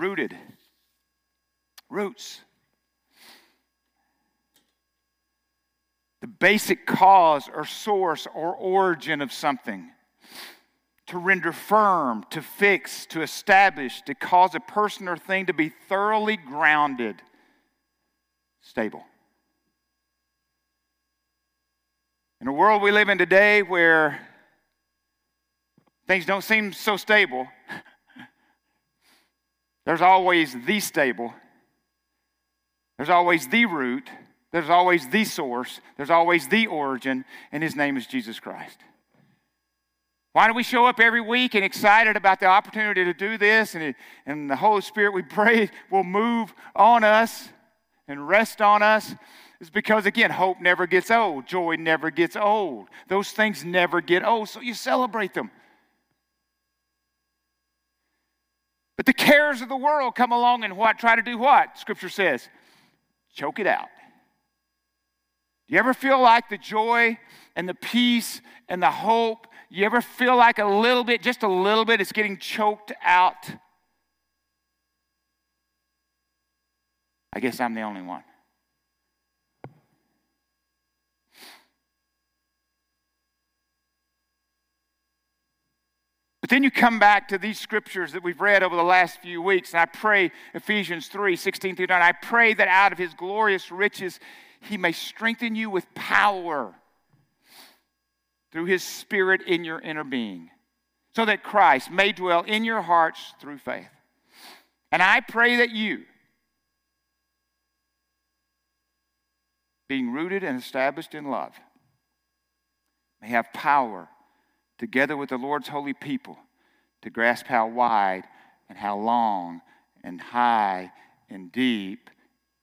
Rooted. Roots. The basic cause or source or origin of something. To render firm, to fix, to establish, to cause a person or thing to be thoroughly grounded, stable. In a world we live in today where things don't seem so stable, there's always the stable, there's always the root, there's always the source, there's always the origin, and his name is Jesus Christ. Why do we show up every week and excited about the opportunity to do this? And, and the Holy Spirit, we pray, will move on us and rest on us. It's because, again, hope never gets old, joy never gets old. Those things never get old, so you celebrate them. But the cares of the world come along and what? Try to do what? Scripture says, choke it out. Do you ever feel like the joy and the peace and the hope? You ever feel like a little bit, just a little bit, it's getting choked out? I guess I'm the only one. But then you come back to these scriptures that we've read over the last few weeks, and I pray, Ephesians 3 16 through 9, I pray that out of his glorious riches he may strengthen you with power through his spirit in your inner being, so that Christ may dwell in your hearts through faith. And I pray that you, being rooted and established in love, may have power together with the Lord's holy people, to grasp how wide and how long and high and deep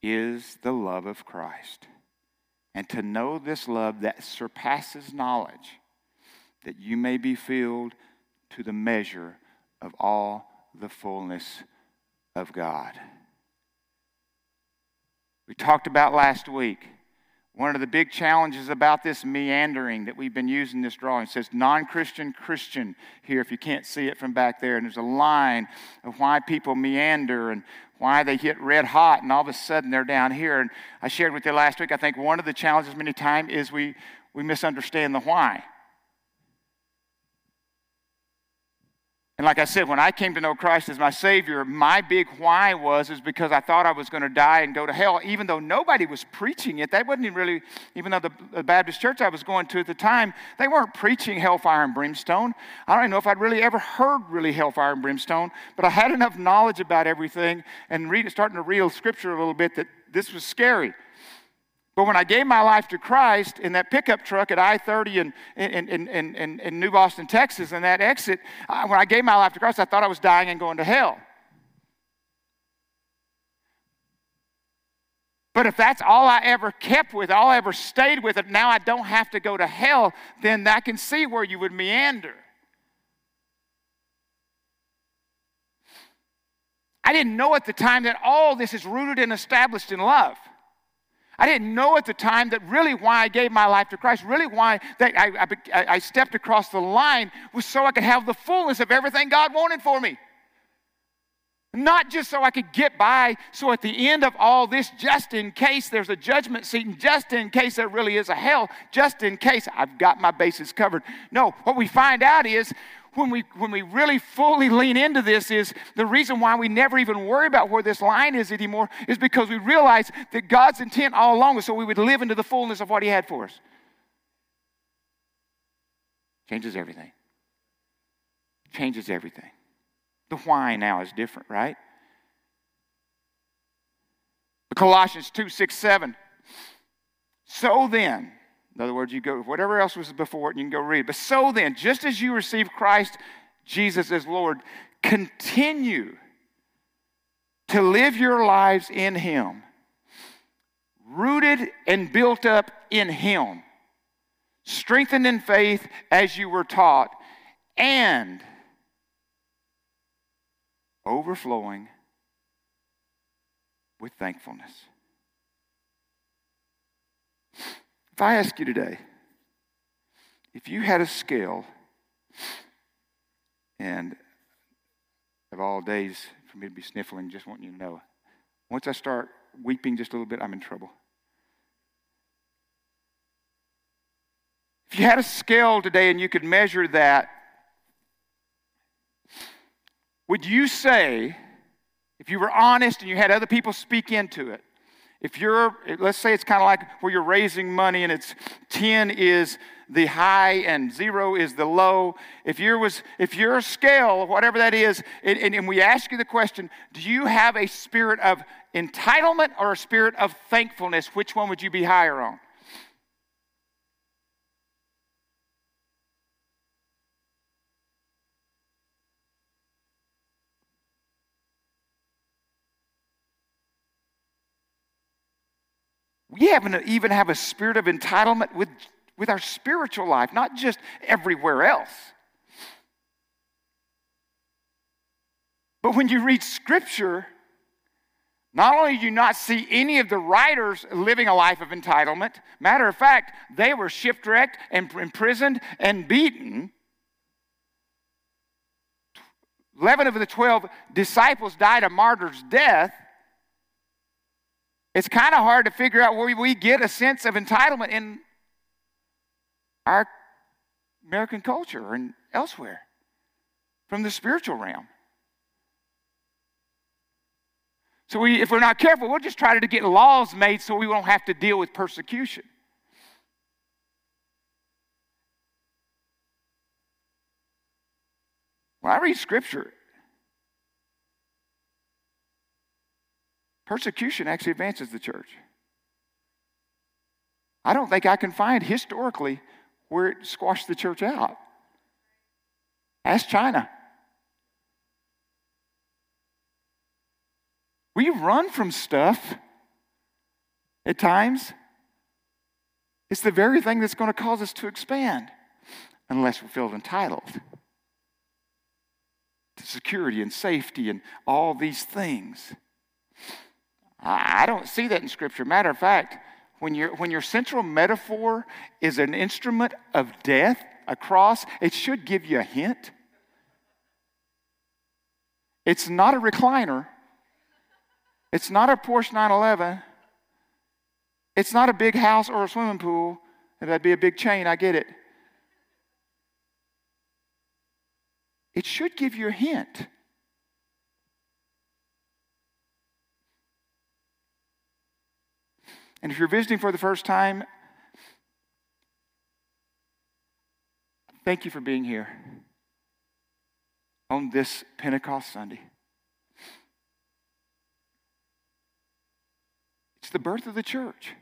is the love of Christ. And to know this love that surpasses knowledge, that you may be filled to the measure of all the fullness of God. We talked about last week one of the big challenges about this meandering that we've been using this drawing says non Christian Christian here, if you can't see it from back there. And there's a line of why people meander and why they hit red hot and all of a sudden they're down here. And I shared with you last week, I think one of the challenges many times is we, we misunderstand the why. And like I said, when I came to know Christ as my Savior, my big why was is because I thought I was going to die and go to hell, even though nobody was preaching it. That wasn't even really, even though the, the Baptist church I was going to at the time, they weren't preaching hellfire and brimstone. I don't even know if I'd really ever heard really hellfire and brimstone, but I had enough knowledge about everything and read, starting to read Scripture a little bit that this was scary. But when I gave my life to Christ in that pickup truck at I 30 in, in, in, in, in New Boston, Texas, and that exit, I, when I gave my life to Christ, I thought I was dying and going to hell. But if that's all I ever kept with, all I ever stayed with, it now I don't have to go to hell, then I can see where you would meander. I didn't know at the time that all this is rooted and established in love. I didn't know at the time that really why I gave my life to Christ, really why that I, I, I, stepped across the line was so I could have the fullness of everything God wanted for me. Not just so I could get by, so at the end of all this, just in case there's a judgment seat, and just in case there really is a hell, just in case I've got my bases covered. No, what we find out is when we, when we really fully lean into this is the reason why we never even worry about where this line is anymore is because we realize that God's intent all along was so we would live into the fullness of what He had for us. Changes everything. Changes everything. The why now is different, right? Colossians 2 6 7. So then, in other words, you go, whatever else was before it, and you can go read. But so then, just as you receive Christ Jesus as Lord, continue to live your lives in Him, rooted and built up in Him, strengthened in faith as you were taught, and overflowing with thankfulness. If I ask you today, if you had a scale, and of all days for me to be sniffling, just want you to know. Once I start weeping just a little bit, I'm in trouble. If you had a scale today and you could measure that, would you say, if you were honest and you had other people speak into it, if you're, let's say it's kind of like where you're raising money and it's 10 is the high and zero is the low. If you're, was, if you're a scale, whatever that is, and, and, and we ask you the question, do you have a spirit of entitlement or a spirit of thankfulness? Which one would you be higher on? We haven't even have a spirit of entitlement with, with our spiritual life, not just everywhere else. But when you read scripture, not only do you not see any of the writers living a life of entitlement, matter of fact, they were shipwrecked and imprisoned and beaten. 11 of the 12 disciples died a martyr's death. It's kind of hard to figure out where we get a sense of entitlement in our American culture and elsewhere from the spiritual realm. So we, if we're not careful, we'll just try to get laws made so we won't have to deal with persecution. When I read scripture, Persecution actually advances the church. I don't think I can find historically where it squashed the church out. Ask China. We run from stuff at times. It's the very thing that's going to cause us to expand unless we feel entitled to security and safety and all these things. I don't see that in Scripture. Matter of fact, when, you when your central metaphor is an instrument of death, a cross, it should give you a hint. It's not a recliner. It's not a Porsche 911. It's not a big house or a swimming pool. If That'd be a big chain, I get it. It should give you a hint. And if you're visiting for the first time, thank you for being here on this Pentecost Sunday. It's the birth of the church.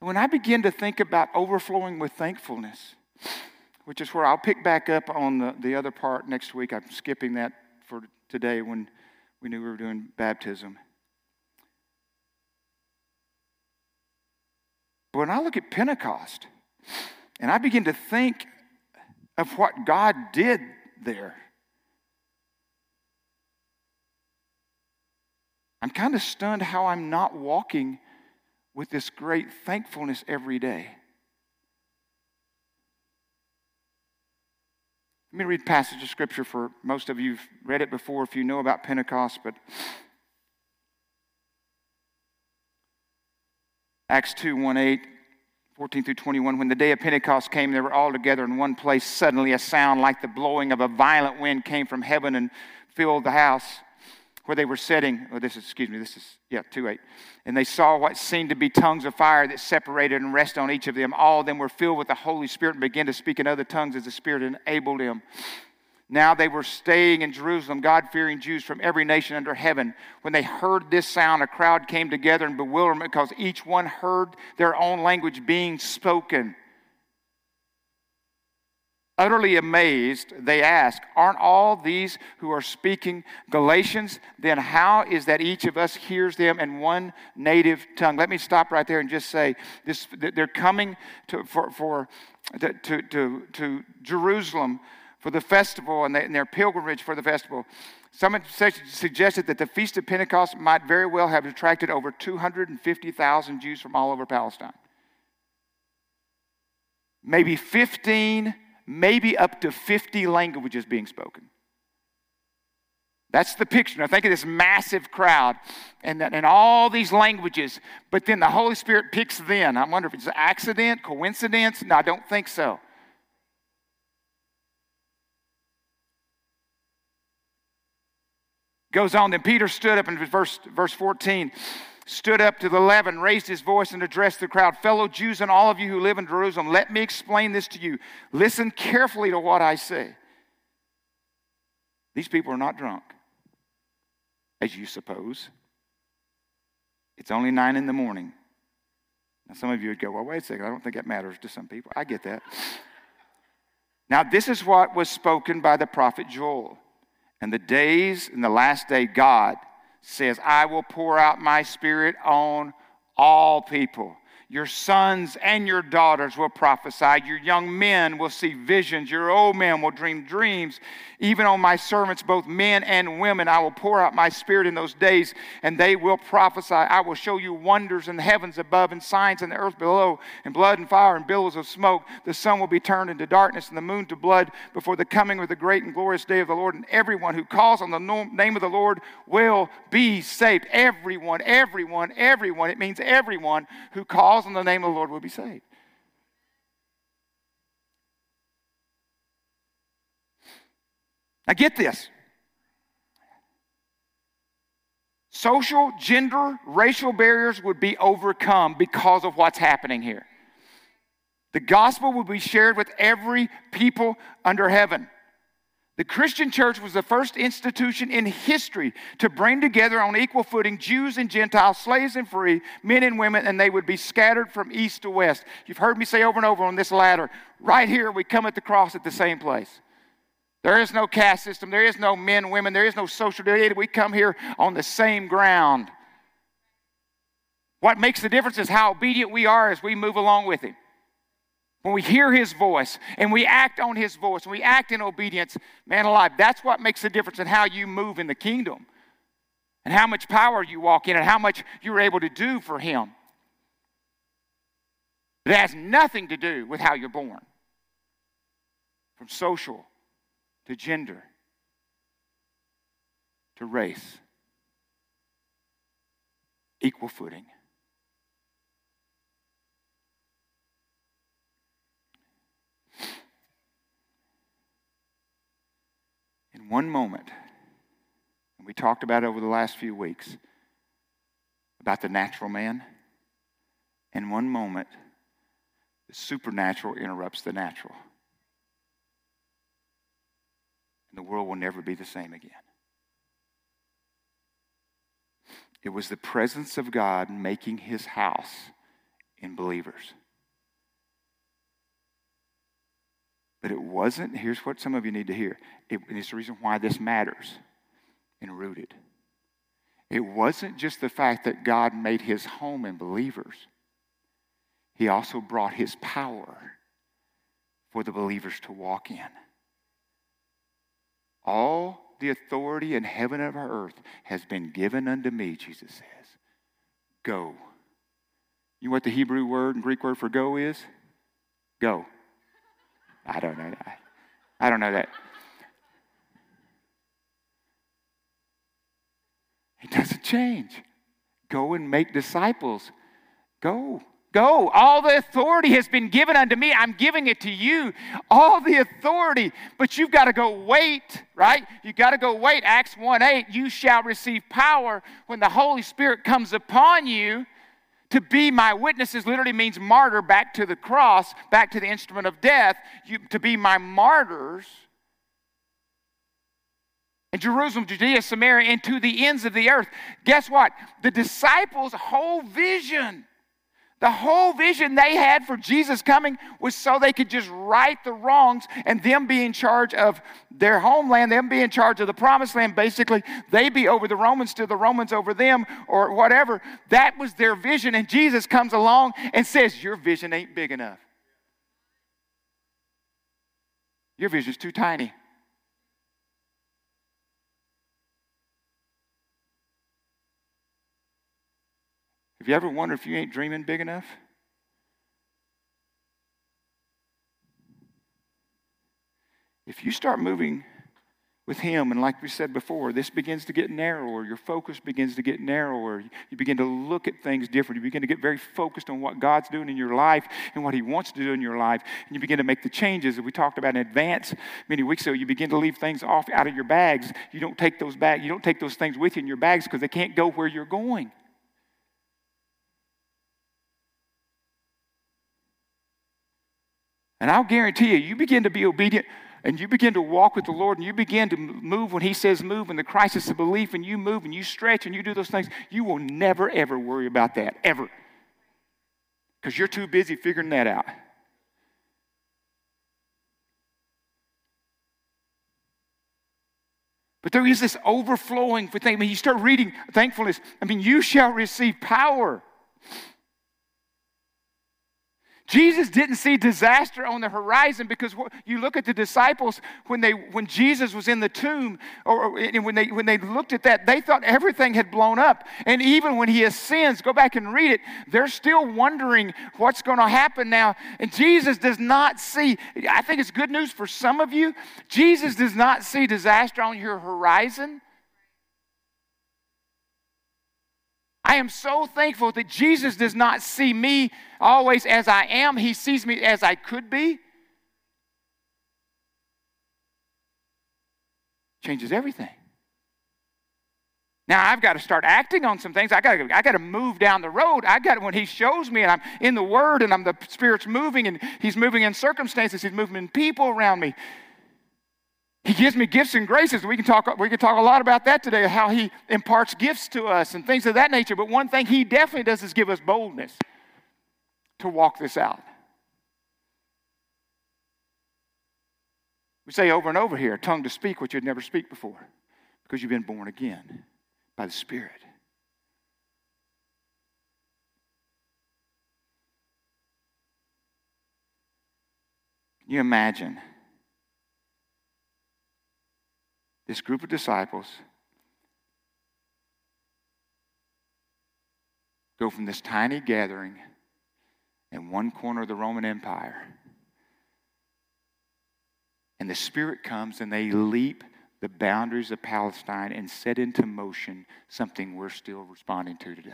When I begin to think about overflowing with thankfulness, which is where I'll pick back up on the, the other part next week. I'm skipping that for today when we knew we were doing baptism. But when I look at Pentecost and I begin to think of what God did there, I'm kind of stunned how I'm not walking with this great thankfulness every day. Let me read passage of scripture for most of you. You've read it before if you know about Pentecost, but Acts 2 1 8, 14 through 21. When the day of Pentecost came, they were all together in one place. Suddenly, a sound like the blowing of a violent wind came from heaven and filled the house where they were sitting. Oh, this is, excuse me, this is, yeah, 2 8. And they saw what seemed to be tongues of fire that separated and rested on each of them. All of them were filled with the Holy Spirit and began to speak in other tongues as the Spirit enabled them. Now they were staying in Jerusalem, God fearing Jews from every nation under heaven. When they heard this sound, a crowd came together in bewilderment because each one heard their own language being spoken. Utterly amazed, they asked, Aren't all these who are speaking Galileans? Then how is that each of us hears them in one native tongue? Let me stop right there and just say this they're coming to, for, for, to, to, to Jerusalem for the festival and, their pilgrimage for the festival. Some suggested that the Feast of Pentecost might very well have attracted over 250,000 Jews from all over Palestine. Maybe 15, maybe up to 50 languages being spoken. That's the picture. Now think of this massive crowd and, and all these languages, but then the Holy Spirit picks then. I wonder if it's an accident, coincidence. No, I don't think so. Goes on, then Peter stood up in verse, verse 14 stood up to the eleven, raised his voice, and addressed the crowd Fellow Jews and all of you who live in Jerusalem, let me explain this to you. Listen carefully to what I say. These people are not drunk, as you suppose. It's only nine in the morning. Now, some of you would go, Well, wait a second, I don't think that matters to some people. I get that. now, this is what was spoken by the prophet Joel. And the days, in the last day, God says, I will pour out my spirit on all people. Your sons and your daughters will prophesy. Your young men will see visions. Your old men will dream dreams. Even on my servants, both men and women, I will pour out my spirit in those days, and they will prophesy. I will show you wonders in the heavens above and signs in the earth below, and blood and fire and billows of smoke. The sun will be turned into darkness and the moon to blood before the coming of the great and glorious day of the Lord. And everyone who calls on the name of the Lord will be saved. Everyone, everyone, everyone. It means everyone who calls calls on the name of the Lord will be saved. Now, get this social, gender, racial barriers would be overcome because of what's happening here. The gospel will be shared with every people under heaven. The Christian church was the first institution in history to bring together on equal footing Jews and Gentiles, slaves and free, men and women, and they would be scattered from east to west. You've heard me say over and over on this ladder right here, we come at the cross at the same place. There is no caste system, there is no men, women, there is no social division. We come here on the same ground. What makes the difference is how obedient we are as we move along with Him. When we hear his voice and we act on his voice and we act in obedience, man alive, that's what makes the difference in how you move in the kingdom and how much power you walk in and how much you're able to do for him. It has nothing to do with how you're born, from social to gender to race, equal footing. One moment, and we talked about over the last few weeks, about the natural man. In one moment, the supernatural interrupts the natural. And the world will never be the same again. It was the presence of God making his house in believers. But it wasn't, here's what some of you need to hear. It, it's the reason why this matters and rooted. It wasn't just the fact that God made his home in believers, he also brought his power for the believers to walk in. All the authority in heaven and earth has been given unto me, Jesus says. Go. You know what the Hebrew word and Greek word for go is? Go. I don't know that. I don't know that. It doesn't change. Go and make disciples. Go. Go. All the authority has been given unto me. I'm giving it to you. All the authority. But you've got to go wait, right? You've got to go wait. Acts 1 8, you shall receive power when the Holy Spirit comes upon you to be my witnesses literally means martyr back to the cross, back to the instrument of death. You, to be my martyrs in Jerusalem, Judea, Samaria, and to the ends of the earth. Guess what? The disciples' whole vision the whole vision they had for Jesus coming was so they could just right the wrongs and them be in charge of their homeland, them be in charge of the promised land. Basically, they be over the Romans to the Romans over them or whatever. That was their vision. And Jesus comes along and says, Your vision ain't big enough. Your vision's too tiny. Have you ever wondered if you ain't dreaming big enough? If you start moving with Him. And like we said before, this begins to get narrower. Your focus begins to get narrower. You begin to look at things different. You begin to get very focused on what God's doing in your life and what He wants to do in your life. And you begin to make the changes that we talked about in advance many weeks ago. You begin to leave things off out of your bags. You don't take those bags, you don't take those things with you in your bags because they can't go where you're going. And I'll guarantee you, you begin to be obedient and you begin to walk with the Lord and you begin to move when He says move in the crisis of belief and you move and you stretch and you do those things, you will never, ever worry about that, ever. Because you're too busy figuring that out. But there is this overflowing thing. I mean, you start reading thankfulness. I mean, you shall receive power. Jesus didn't see disaster on the horizon because you look at the disciples when, they, when Jesus was in the tomb, or, when, they, when they looked at that, they thought everything had blown up. And even when he ascends, go back and read it, they're still wondering what's going to happen now. And Jesus does not see, I think it's good news for some of you, Jesus does not see disaster on your horizon. I am so thankful that Jesus does not see me always as I am, He sees me as I could be. Changes everything. Now I've got to start acting on some things. I got to, I got to move down the road. I got when He shows me, and I'm in the Word, and I'm the Spirit's moving, and He's moving in circumstances. He's moving in people around me. He gives me gifts and graces. We can talk, we can talk a lot about that today, how he imparts gifts to us and things of that nature. But one thing he definitely does is give us boldness to walk this out. We say over and over here, tongue to speak what you'd never speak before, because you've been born again by the Spirit. Can you imagine? This group of disciples go from this tiny gathering in one corner of the Roman Empire. And the Spirit comes and they leap the boundaries of Palestine and set into motion something we're still responding to today.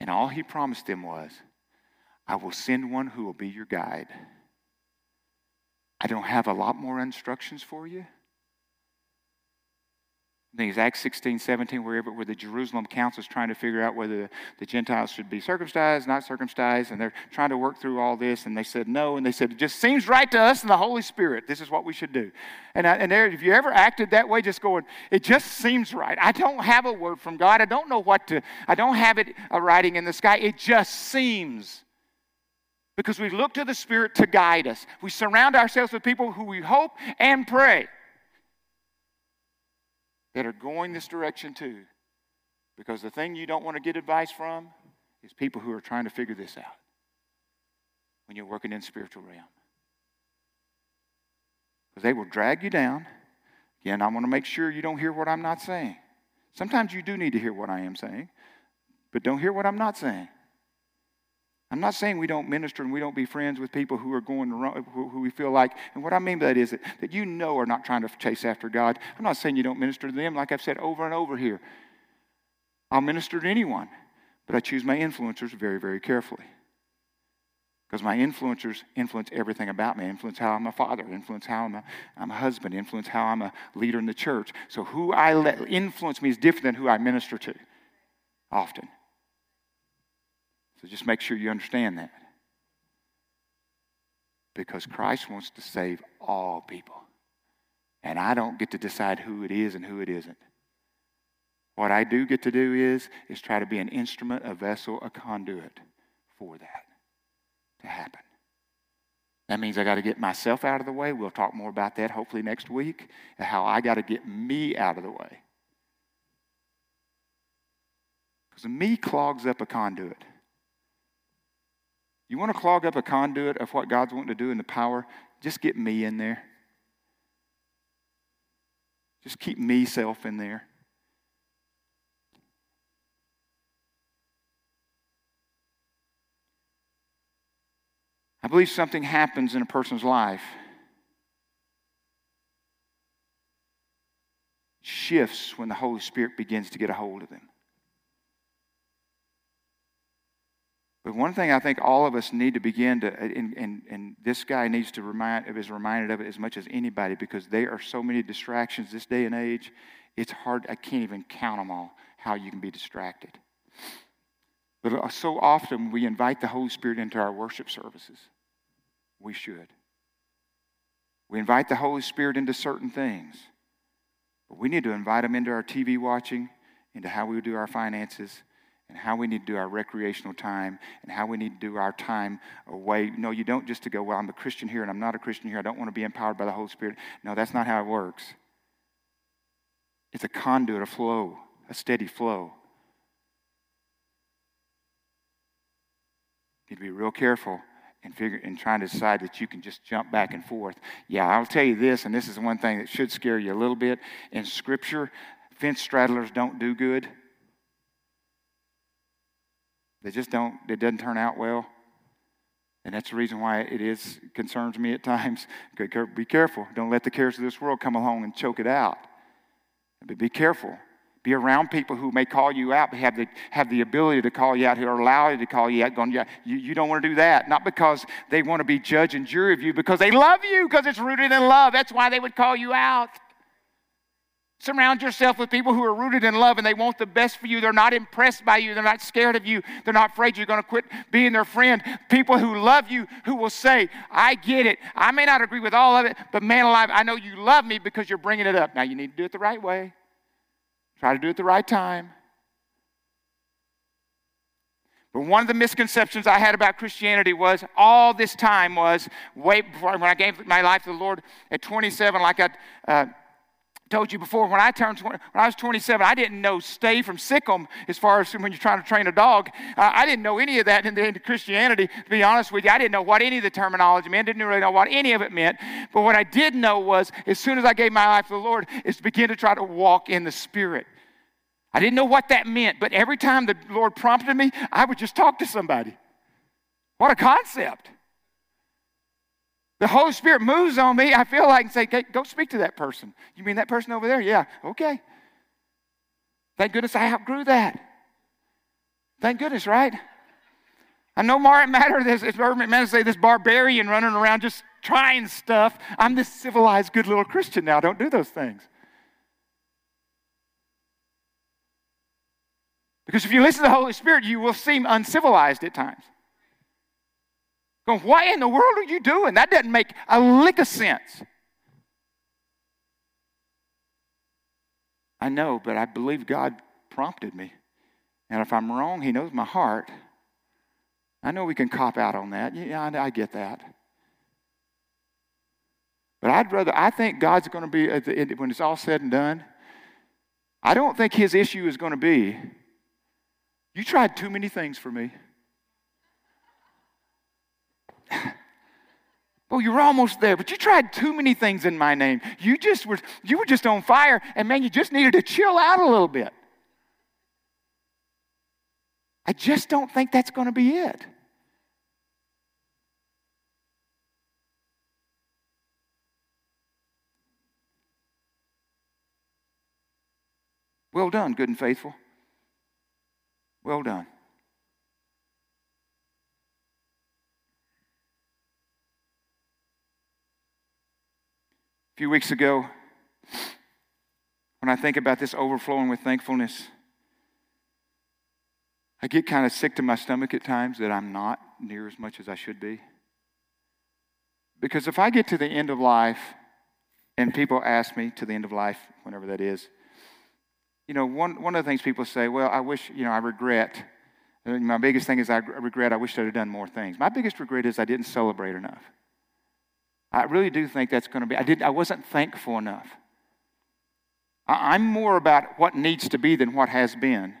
And all he promised them was, I will send one who will be your guide. I don't have a lot more instructions for you. I think it's Acts 16, 17, wherever where the Jerusalem council is trying to figure out whether the Gentiles should be circumcised, not circumcised, and they're trying to work through all this. And they said no, and they said it just seems right to us and the Holy Spirit. This is what we should do. And I, and there, if you ever acted that way, just going, it just seems right. I don't have a word from God. I don't know what to. I don't have it a writing in the sky. It just seems because we look to the Spirit to guide us. We surround ourselves with people who we hope and pray that are going this direction too. Because the thing you don't want to get advice from is people who are trying to figure this out when you're working in the spiritual realm. Because they will drag you down. Again, I want to make sure you don't hear what I'm not saying. Sometimes you do need to hear what I am saying, but don't hear what I'm not saying. I'm not saying we don't minister and we don't be friends with people who are going wrong, who, we feel like, and what I mean by that is that, that you know are not trying to chase after God. I'm not saying you don't minister to them, like I've said over and over here. I'll minister to anyone, but I choose my influencers very, very carefully. Because my influencers influence everything about me, influence how I'm a father, influence how I'm a, I'm a husband, influence how I'm a leader in the church. So who I let influence me is different than who I minister to often. So just make sure you understand that. Because Christ wants to save all people. And I don't get to decide who it is and who it isn't. What I do get to do is, is try to be an instrument, a vessel, a conduit for that to happen. That means I got to get myself out of the way. We'll talk more about that hopefully next week, how I got to get me out of the way. Because me clogs up a conduit. You want to clog up a conduit of what God's wanting to do in the power? Just get me in there. Just keep me self in there. I believe something happens in a person's life. Shifts when the Holy Spirit begins to get a hold of them. But one thing I think all of us need to begin to, and, and, and this guy needs to remind, is reminded of it as much as anybody because there are so many distractions this day and age. It's hard, I can't even count them all, how you can be distracted. But uh, so often we invite the Holy Spirit into our worship services. We should. We invite the Holy Spirit into certain things. But we need to invite Him into our TV watching, into how we do our finances, and how we need to do our recreational time, and how we need to do our time away. No, you don't just to go, well, I'm a Christian here and I'm not a Christian here. I don't want to be empowered by the Holy Spirit. No, that's not how it works. It's a conduit, a flow, a steady flow. You need to be real careful and figure and trying to decide that you can just jump back and forth. Yeah, I'll tell you this, and this is one thing that should scare you a little bit. In Scripture, fence straddlers don't do good. They just don't, it doesn't turn out well. And that's the reason why it is concerns me at times. Be careful. Don't let the cares of this world come along and choke it out. But be careful. Be around people who may call you out, have the, have the ability to call you out, who are allowed to call you out, going, yeah, you, you don't want to do that. Not because they want to be judge and jury of you, because they love you, because it's rooted in love. That's why they would call you out. Surround yourself with people who are rooted in love and they want the best for you. They're not impressed by you. They're not scared of you. They're not afraid you're going to quit being their friend. People who love you, who will say, I get it. I may not agree with all of it, but man alive, I know you love me because you're bringing it up. Now, you need to do it the right way. Try to do it the right time. But one of the misconceptions I had about Christianity was all this time was way before when I gave my life to the Lord at 27, like I uh, told you before, when I turned 20, when I was 27, I didn't know stay from sick'em as far as when you're trying to train a dog. Uh, I didn't know any of that in into Christianity. To be honest with you, I didn't know what any of the terminology meant. Didn't really know what any of it meant. But what I did know was, as soon as I gave my life to the Lord, is to begin to try to walk in the Spirit. I didn't know what that meant, but every time the Lord prompted me, I would just talk to somebody. What a concept. The Holy Spirit moves on me. I feel like and say, okay, go speak to that person. You mean that person over there? Yeah, okay. Thank goodness I outgrew that. Thank goodness, right? I know more it matter this it's man say this barbarian running around just trying stuff. I'm this civilized, good little Christian now. Don't do those things. Because if you listen to the Holy Spirit, you will seem uncivilized at times. Going, what in the world are you doing? That doesn't make a lick of sense. I know, but I believe God prompted me. And if I'm wrong, He knows my heart. I know we can cop out on that. Yeah, I, I get that. But I'd rather, I think God's going to be, at the end, when it's all said and done, I don't think His issue is going to be you tried too many things for me. Well, you were almost there, but you tried too many things in my name. You just were you were just on fire, and man, you just needed to chill out a little bit. I just don't think that's going to be it. Well done, good and faithful. Well done. A few weeks ago, when I think about this overflowing with thankfulness, I get kind of sick to my stomach at times that I'm not near as much as I should be. Because if I get to the end of life and people ask me to the end of life, whenever that is, you know, one, one of the things people say, well, I wish, you know, I regret. My biggest thing is I regret, I wish I'd have done more things. My biggest regret is I didn't celebrate enough. I really do think that's going to be, I, did, I wasn't thankful enough. I, I'm more about what needs to be than what has been.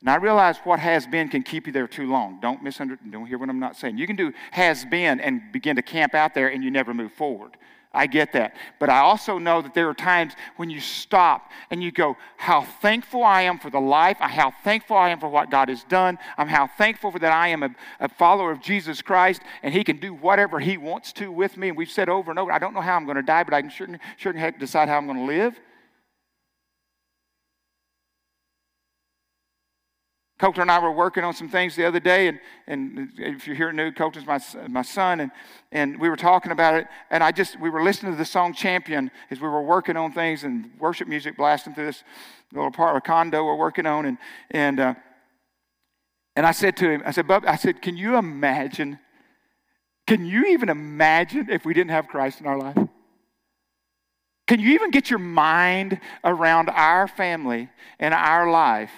And I realize what has been can keep you there too long. Don't misunderstand, don't hear what I'm not saying. You can do has been and begin to camp out there and you never move forward. I get that. But I also know that there are times when you stop and you go, How thankful I am for the life, how thankful I am for what God has done. I'm how thankful for that I am a, a follower of Jesus Christ and He can do whatever He wants to with me. And we've said over and over, I don't know how I'm going to die, but I can sure, sure heck decide how I'm going to live. Colton and I were working on some things the other day, and, and if you're here new, Colton's my, my son, and, and we were talking about it, and I just, we were listening to the song Champion as we were working on things and worship music blasting through this little part of condo we're working on, and, and, uh, and I said to him, I said, Bub, I said, can you imagine, can you even imagine if we didn't have Christ in our life? Can you even get your mind around our family and our life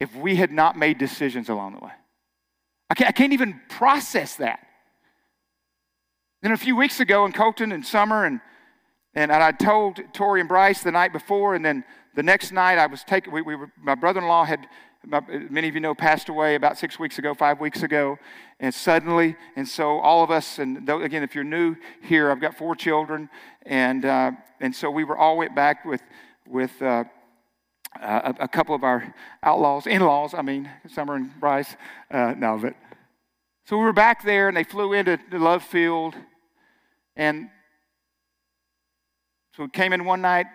if we had not made decisions along the way. I can't, I can't even process that. Then a few weeks ago in Colton and Summer, and, and, I told Tori and Bryce the night before, and then the next night I was taking, we, we my brother in law had, my, many of you know, passed away about six weeks ago, five weeks ago, and suddenly, and so all of us, and though, again, if you're new here, I've got four children, and, uh, and so we were all went back with, with, uh, uh, a, a, couple of our outlaws, in laws, I mean, Summer and Bryce. Uh, no, but. So we were back there and they flew into Love Field. And so we came in one night,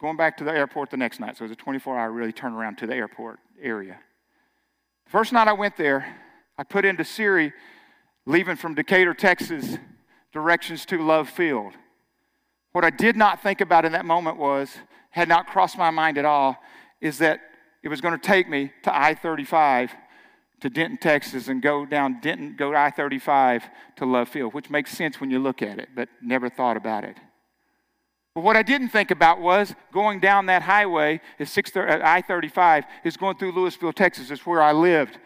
going back to the airport the next night. So it was a 24 hour really turnaround to the airport area. The first night I went there, I put into Siri, leaving from Decatur, Texas, directions to Love Field. What I did not think about in that moment was, had not crossed my mind at all, is that it was going to take me to I 35 to Denton, Texas, and go down Denton, go to I 35 to Love Field, which makes sense when you look at it, but never thought about it. But what I didn't think about was going down that highway, uh, I 35, is going through Lewisville, Texas. It's where I lived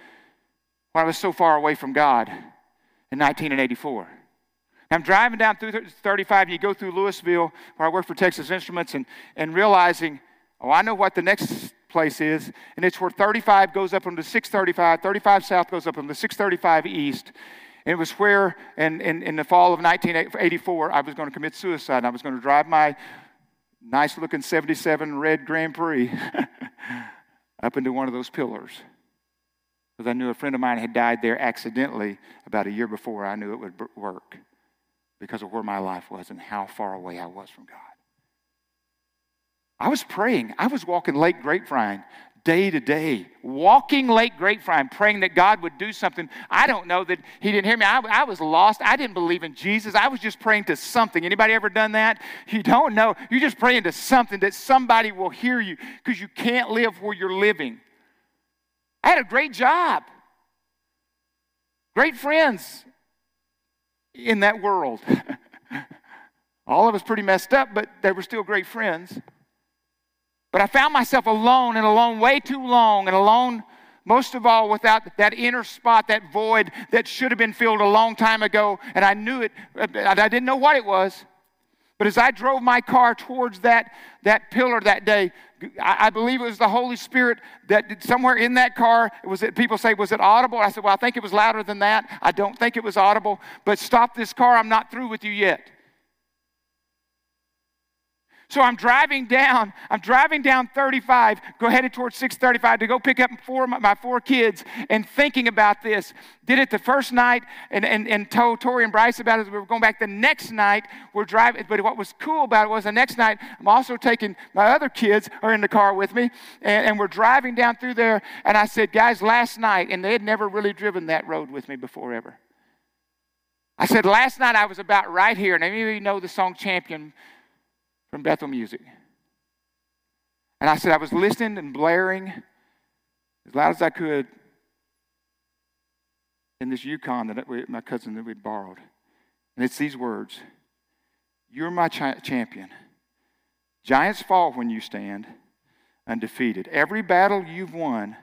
when I was so far away from God in 1984. I'm driving down through 35, and you go through Lewisville, where I work for Texas Instruments, and, and realizing Oh, I know what the next place is, and it's where 35 goes up into 635, 35 south goes up into 635 east. And it was where, in, in, in the fall of 1984, I was going to commit suicide. I was going to drive my nice looking 77 red Grand Prix up into one of those pillars. Because I knew a friend of mine had died there accidentally about a year before I knew it would work because of where my life was and how far away I was from God. I was praying. I was walking Lake Grapevine day to day, walking Lake Grapevine, praying that God would do something. I don't know that He didn't hear me. I, I, was lost. I didn't believe in Jesus. I was just praying to something. Anybody ever done that? You don't know. You're just praying to something that somebody will hear you because you can't live where you're living. I had a great job, great friends in that world. All of us pretty messed up, but they were still great friends. But I found myself alone and alone way too long and alone most of all without that inner spot, that void that should have been filled a long time ago. And I knew it, uh, I didn't know what it was. But as I drove my car towards that, that pillar that day, I, believe it was the Holy Spirit that somewhere in that car, It was it, people say, was it audible? I said, well, I think it was louder than that. I don't think it was audible. But stop this car, I'm not through with you yet. So I'm driving down, I'm driving down 35, go headed towards 635 to go pick up four, my four kids and thinking about this. Did it the first night and, and, and told Tori and Bryce about it. We were going back the next night. We're driving, but what was cool about it was the next night, I'm also taking my other kids are in the car with me, and, and we're driving down through there. And I said, guys, last night, and they had never really driven that road with me before ever. I said, last night I was about right here, and any of you know the song Champion from Bethel Music. And I said, I was listening and blaring as loud as I could in this Yukon that we, my cousin that we'd borrowed. And it's these words You're my champion. Giants fall when you stand undefeated. Every battle you've won,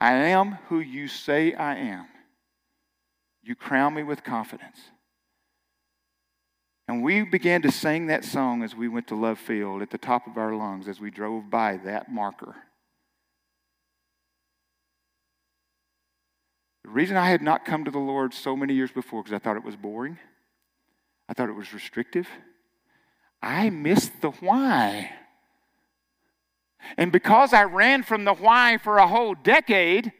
I am who you say I am. You crown me with confidence. And we began to sing that song as we went to Love Field at the top of our lungs as we drove by that marker. The reason I had not come to the Lord so many years before because I thought it was boring. I thought it was restrictive. I missed the why. And because I ran from the why for a whole decade,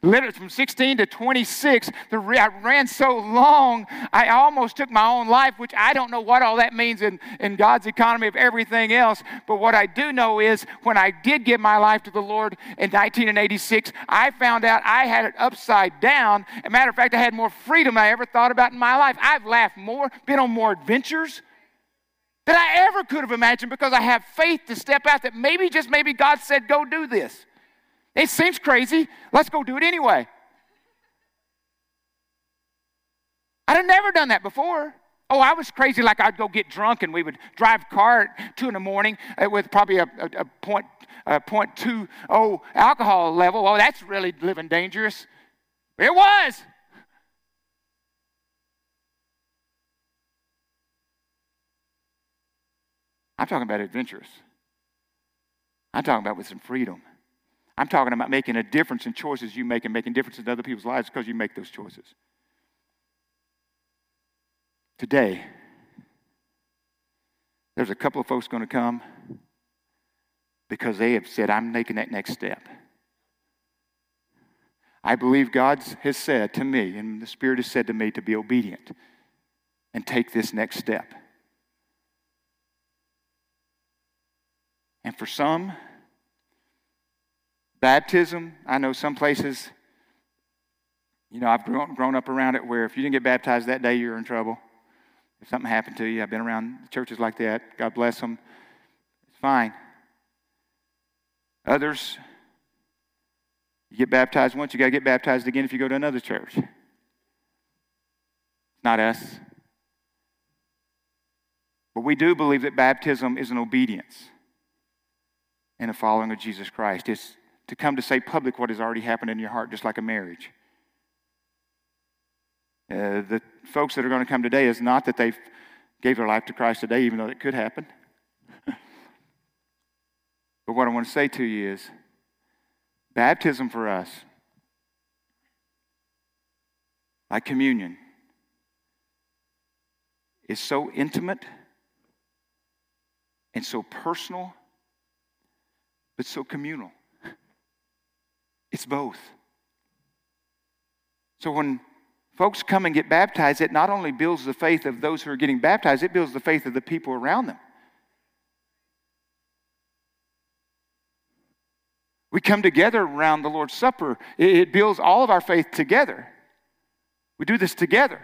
Literally from 16 to 26, the, I ran so long, I almost took my own life, which I don't know what all that means in, in God's economy of everything else. But what I do know is when I did give my life to the Lord in 1986, I found out I had it upside down. As a matter of fact, I had more freedom than I ever thought about in my life. I've laughed more, been on more adventures than I ever could have imagined because I have faith to step out that maybe, just maybe, God said, go do this. It seems crazy. Let's go do it anyway. I'd never done that before. Oh, I was crazy. Like I'd go get drunk and we would drive car at two in the morning uh, with probably a, a, a point, a point two oh alcohol level. Oh, that's really living dangerous. It was. I'm talking about adventurous. I'm talking about with some freedom. I'm talking about making a difference in choices you make and making difference in other people's lives because you make those choices. Today, there's a couple of folks going to come because they have said, I'm making that next step. I believe God has said to me, and the Spirit has said to me to be obedient and take this next step. And for some, Baptism, I know some places, you know, I've grown, grown up around it where if you didn't get baptized that day, you're in trouble. If something happened to you, I've been around churches like that. God bless them. It's fine. Others, you get baptized once, you got to get baptized again if you go to another church. It's not us. But we do believe that baptism is an obedience and a following of Jesus Christ. It's to come to say public what has already happened in your heart, just like a marriage. Uh, the folks that are going to come today is not that they gave their life to Christ today, even though it could happen. but what I want to say to you is baptism for us, like communion, is so intimate and so personal, but so communal. It's both. So when folks come and get baptized, it not only builds the faith of those who are getting baptized, it builds the faith of the people around them. We come together around the Lord's Supper, it builds all of our faith together. We do this together.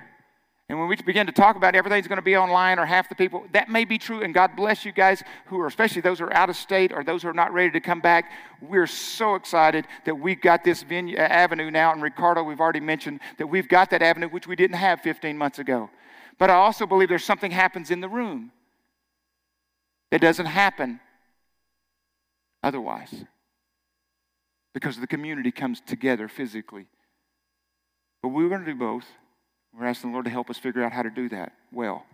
And when we begin to talk about everything's going to be online or half the people, that may be true. And God bless you guys who are, especially those who are out of state or those who are not ready to come back. We're so excited that we've got this venue, uh, avenue now. And Ricardo, we've already mentioned that we've got that avenue, which we didn't have 15 months ago. But I also believe there's something happens in the room that doesn't happen otherwise because the community comes together physically. But we're going to do both. We're asking the Lord to help us figure out how to do that well.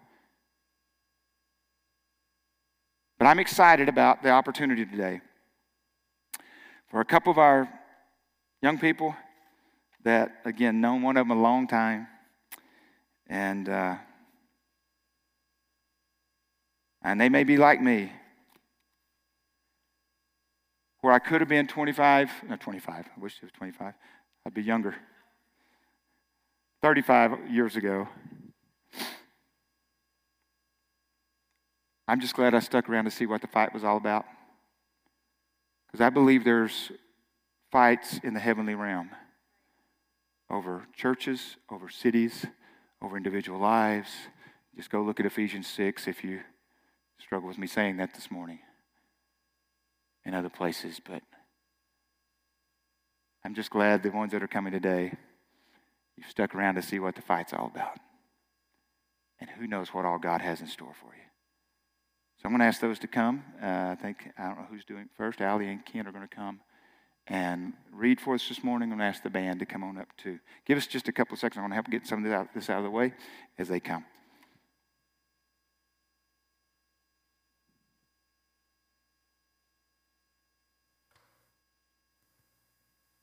But I'm excited about the opportunity today for a couple of our young people that, again, known one of them a long time. And, uh, and they may be like me, where I could have been 25, no, 25, I wish it was 25, I'd be younger. 35 years ago. I'm just glad I stuck around to see what the fight was all about. Because I believe there's fights in the heavenly realm over churches, over cities, over individual lives. Just go look at Ephesians 6 if you struggle with me saying that this morning in other places. But I'm just glad the ones that are coming today You've stuck around to see what the fight's all about. And who knows what all God has in store for you. So I'm going to ask those to come. Uh, I think, I don't know who's doing it first. Ali and Ken are going to come and read for us this morning. I'm going to ask the band to come on up too. Give us just a couple of seconds. I'm going to help get some of this out, this out of the way as they come.